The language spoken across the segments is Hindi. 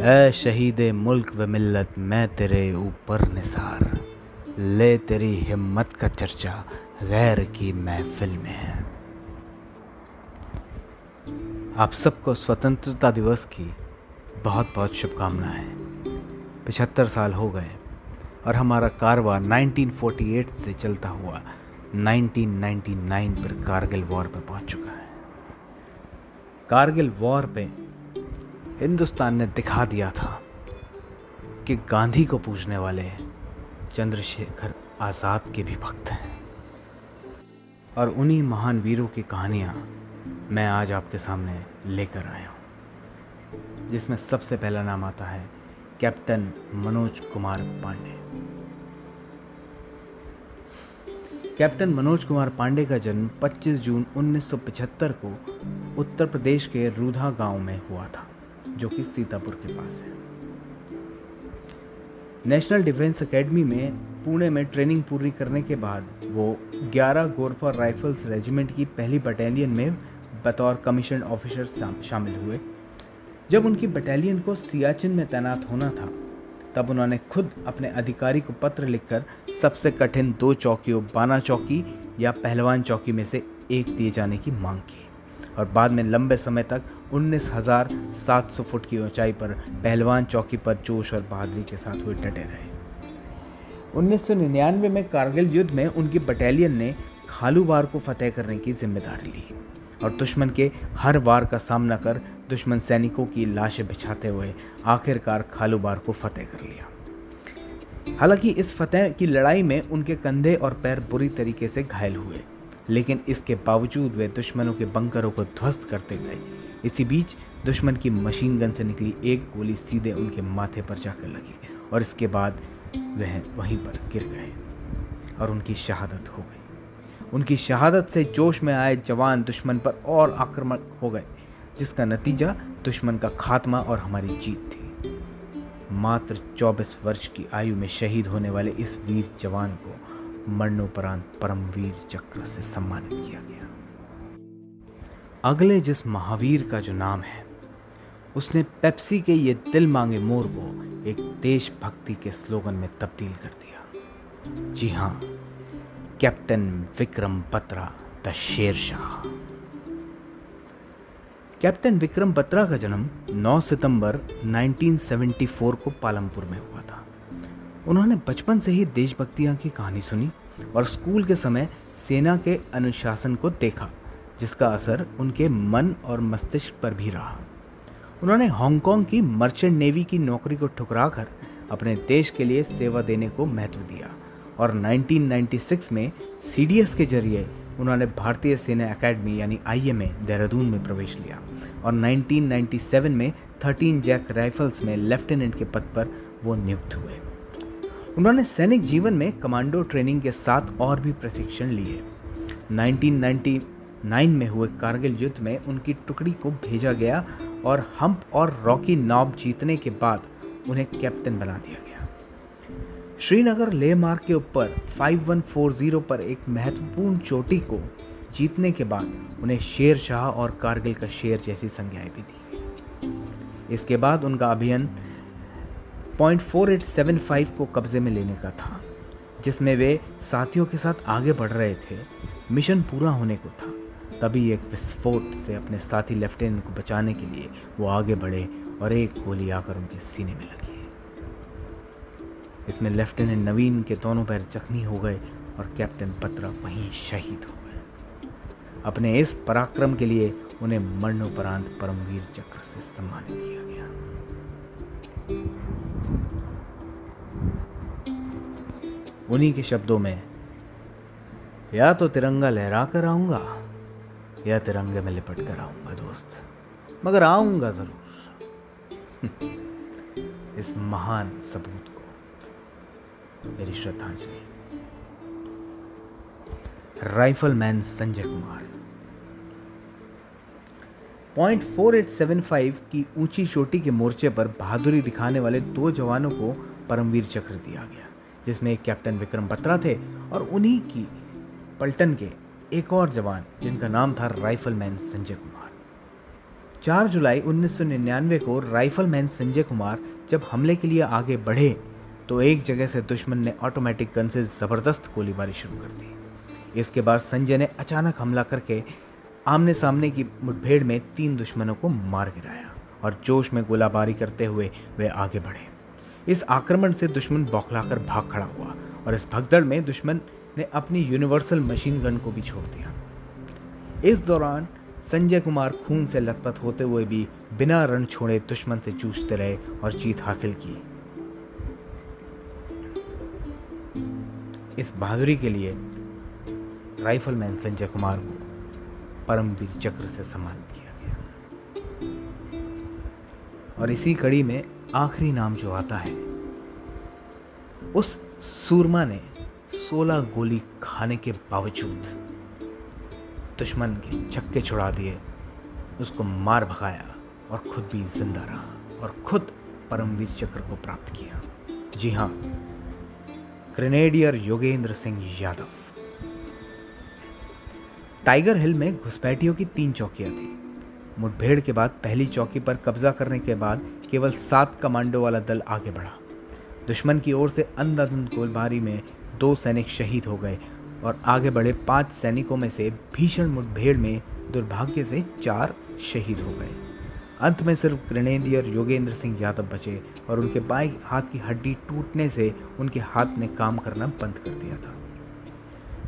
ए शहीद मुल्क व मिल्लत, मैं तेरे ऊपर निसार। ले तेरी हिम्मत का चर्चा, गैर की महफिल में है। आप सबको स्वतंत्रता दिवस की बहुत बहुत शुभकामनाएँ। पचहत्तर साल हो गए और हमारा कारवा 1948 से चलता हुआ 1999 पर कारगिल वॉर पर पहुँच चुका है। कारगिल वॉर पे हिंदुस्तान ने दिखा दिया था कि गांधी को पूजने वाले चंद्रशेखर आज़ाद के भी भक्त हैं। और उन्हीं महान वीरों की कहानियाँ मैं आज आपके सामने लेकर आया हूँ, जिसमें सबसे पहला नाम आता है कैप्टन मनोज कुमार पांडे। कैप्टन मनोज कुमार पांडे का जन्म 25 जून 1975 को उत्तर प्रदेश के रूधा गाँव में हुआ था। जो कि सीतापुर के पास है। नेशनल डिफेंस एकेडमी में पुणे में ट्रेनिंग पूरी करने के बाद वो 11 गोरफा राइफल्स रेजिमेंट की पहली बटालियन में बतौर कमीशन ऑफिसर शामिल हुए। जब उनकी बटालियन को सियाचिन में तैनात होना था, तब उन्होंने खुद अपने अधिकारी को पत्र लिखकर सबसे कठिन दो चौकियों, बाना चौकी या पहलवान चौकी में से एक दिए जाने की मांग की और बाद में लंबे समय तक 19,700 फुट की ऊंचाई पर पहलवान चौकी पर जोश और बहादुरी के साथ हुए डटे रहे। 1999 में कारगिल युद्ध में उनकी बटालियन ने खालूबार को फतेह करने की ज़िम्मेदारी ली और दुश्मन के हर वार का सामना कर दुश्मन सैनिकों की लाशें बिछाते हुए आखिरकार खालूबार को फतेह कर लिया। हालाँकि इस फतेह की लड़ाई में उनके कंधे और पैर बुरी तरीके से घायल हुए लेकिन इसके बावजूद वे दुश्मनों के बंकरों को ध्वस्त करते गए। इसी बीच दुश्मन की मशीन गन से निकली एक गोली सीधे उनके माथे पर जाकर लगी और इसके बाद वह वहीं पर गिर गए और उनकी शहादत हो गई। उनकी शहादत से जोश में आए जवान दुश्मन पर और आक्रमण हो गए, जिसका नतीजा दुश्मन का खात्मा और हमारी जीत थी। मात्र 24 वर्ष की आयु में शहीद होने वाले इस वीर जवान को मरणोपरांत परमवीर चक्र से सम्मानित किया गया। अगले जिस महावीर का जो नाम है, उसने पेप्सी के ये दिल मांगे मोर को एक देशभक्ति के स्लोगन में तब्दील कर दिया। जी हाँ captain Vikram Batra the Sher Shah captain Vikram Batra का जन्म 9 सितंबर 1974 को पालमपुर में हुआ था। उन्होंने बचपन से ही देशभक्तियाँ की कहानी सुनी और स्कूल के समय सेना के अनुशासन को देखा। जिसका असर उनके मन और मस्तिष्क पर भी रहा। उन्होंने हांगकांग की मर्चेंट नेवी की नौकरी को ठुकराकर अपने देश के लिए सेवा देने को महत्व दिया और 1996 में सीडीएस के ज़रिए उन्होंने भारतीय सेना एकेडमी यानी आईएमए देहरादून में प्रवेश लिया और 1997 में 13 जैक राइफल्स में लेफ्टिनेंट के पद पर वो नियुक्त हुए। उन्होंने सैनिक जीवन में कमांडो ट्रेनिंग के साथ और भी प्रशिक्षण लिए। 1999 में हुए कारगिल युद्ध में उनकी टुकड़ी को भेजा गया और हम्प और रॉकी नॉब जीतने के बाद उन्हें कैप्टन बना दिया गया। श्रीनगर लेह मार्ग के ऊपर 5140 पर एक महत्वपूर्ण चोटी को जीतने के बाद उन्हें शेर शाह और कारगिल का शेर जैसी संज्ञाएँ भी दी इसके बाद उनका अभियान point four eight seven five को कब्जे में लेने का था, जिसमें वे साथियों के साथ आगे बढ़ रहे थे। मिशन पूरा होने को था। तभी एक विस्फोट से अपने साथी लेफ्टिनेंट को बचाने के लिए वो आगे बढ़े और एक गोली आकर उनके सीने में लगी। इसमें लेफ्टिनेंट नवीन के दोनों पैर जख्मी हो गए और कैप्टन पत्रा वहीं शहीद हो गए। अपने इस पराक्रम के लिए उन्हें मरणोपरांत परमवीर चक्र से सम्मानित किया गया। उन्हीं के शब्दों में, या तो तिरंगा लहरा कर आऊँगा या तिरंगे में लिपट कर आऊँगा, दोस्त। मगर आऊँगा ज़रूर। इस महान सबूत को मेरी श्रद्धांजलि। Rifleman Sanjay Kumar. Point four eight seven five की ऊँची चोटी के मोर्चे पर बहादुरी दिखाने वाले दो जवानों को परमवीर चक्र दिया गया, जिसमें एक कैप्टन विक्रम बत्रा थे और उन्हीं की पलटन के एक और जवान, जिनका नाम था राइफलमैन संजय कुमार। 4 जुलाई 1999 को राइफलमैन संजय कुमार जब हमले के लिए आगे बढ़े तो एक जगह से दुश्मन ने ऑटोमेटिक गन से ज़बरदस्त गोलीबारी शुरू कर दी। इसके बाद संजय ने अचानक हमला करके आमने सामने की मुठभेड़ में तीन दुश्मनों को मार गिराया और जोश में गोलाबारी करते हुए वे आगे बढ़े। इस आक्रमण से दुश्मन बौखलाकर भाग खड़ा हुआ और इस भगदड़ में दुश्मन ने अपनी यूनिवर्सल मशीन गन को भी छोड़ दिया। इस दौरान संजय कुमार खून से लथपथ होते हुए भी बिना रण छोड़े दुश्मन से जूझते रहे और जीत हासिल की। इस बहादुरी के लिए राइफलमैन संजय कुमार को परमवीर चक्र से सम्मानित किया गया। और इसी कड़ी में आखिरी नाम जो आता है, उस सूरमा ने 16 गोली खाने के बावजूद दुश्मन के छक्के छुड़ा दिए, उसको मार भगाया और खुद भी ज़िंदा रहा और खुद परमवीर चक्र को प्राप्त किया। जी हाँ grenadier Yogendra Singh Yadav. Tiger Hill में घुसपैठियों की तीन चौकियाँ थी। मुठभेड़ के बाद पहली चौकी पर कब्जा करने के बाद केवल सात कमांडो वाला दल आगे बढ़ा। दुश्मन की ओर से अंधाधुंध गोलबारी में दो सैनिक शहीद हो गए और आगे बढ़े पाँच सैनिकों में से भीषण मुठभेड़ में दुर्भाग्य से चार शहीद हो गए। अंत में सिर्फ़ ग्रेनेडियर योगेंद्र सिंह यादव बचे और उनके बाएँ हाथ की हड्डी टूटने से उनके हाथ ने काम करना बंद कर दिया था।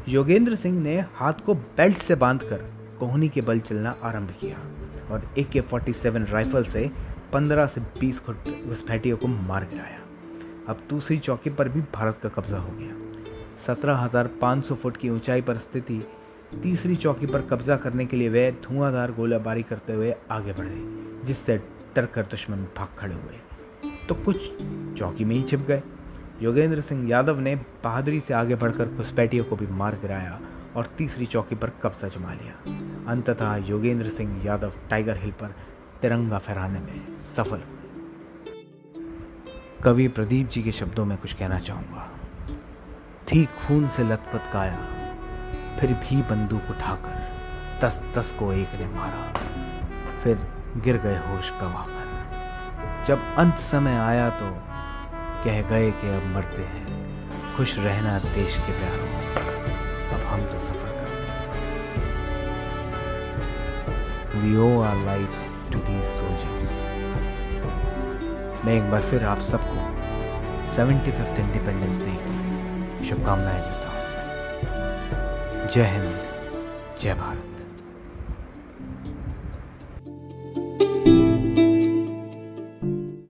योगेंद्र सिंह ने हाथ को बेल्ट से बांधकर कोहनी के बल चलना आरंभ किया और ए के फोर्टी सेवन राइफल से 15 से 20 घुसपैठियों को मार गिराया। अब दूसरी चौकी पर भी भारत का कब्जा हो गया। 17,500 फुट की ऊंचाई पर स्थिति तीसरी चौकी पर कब्जा करने के लिए वे धुआंधार गोलाबारी करते हुए आगे बढ़े जिससे डर कर दुश्मन भाग खड़े हुए। तो कुछ चौकी में ही छिप गए। योगेंद्र सिंह यादव ने बहादुरी से आगे बढ़कर घुसपैठियों को भी मार गिराया और तीसरी चौकी पर कब्जा जमा लिया। अंततः योगेंद्र सिंह यादव टाइगर हिल पर तिरंगा फहराने में सफल हुए। कवि प्रदीप जी के शब्दों में कुछ कहना चाहूँगा। थी खून से लथपथ काया, फिर भी बंदूक उठाकर तस तस को एक ने मारा, फिर गिर गए होश गवाकर। जब अंत समय आया तो कह गए कि अब मरते हैं, खुश रहना देश के प्यारों, अब हम तो सफ़र करते हैं। We owe our life to soldiers मैं एक बार फिर आप सबको सेवेंटी फिफ्थ इंडिपेंडेंस डे की शुभकामनाएँ देता हूँ। जय हिंद जय भारत।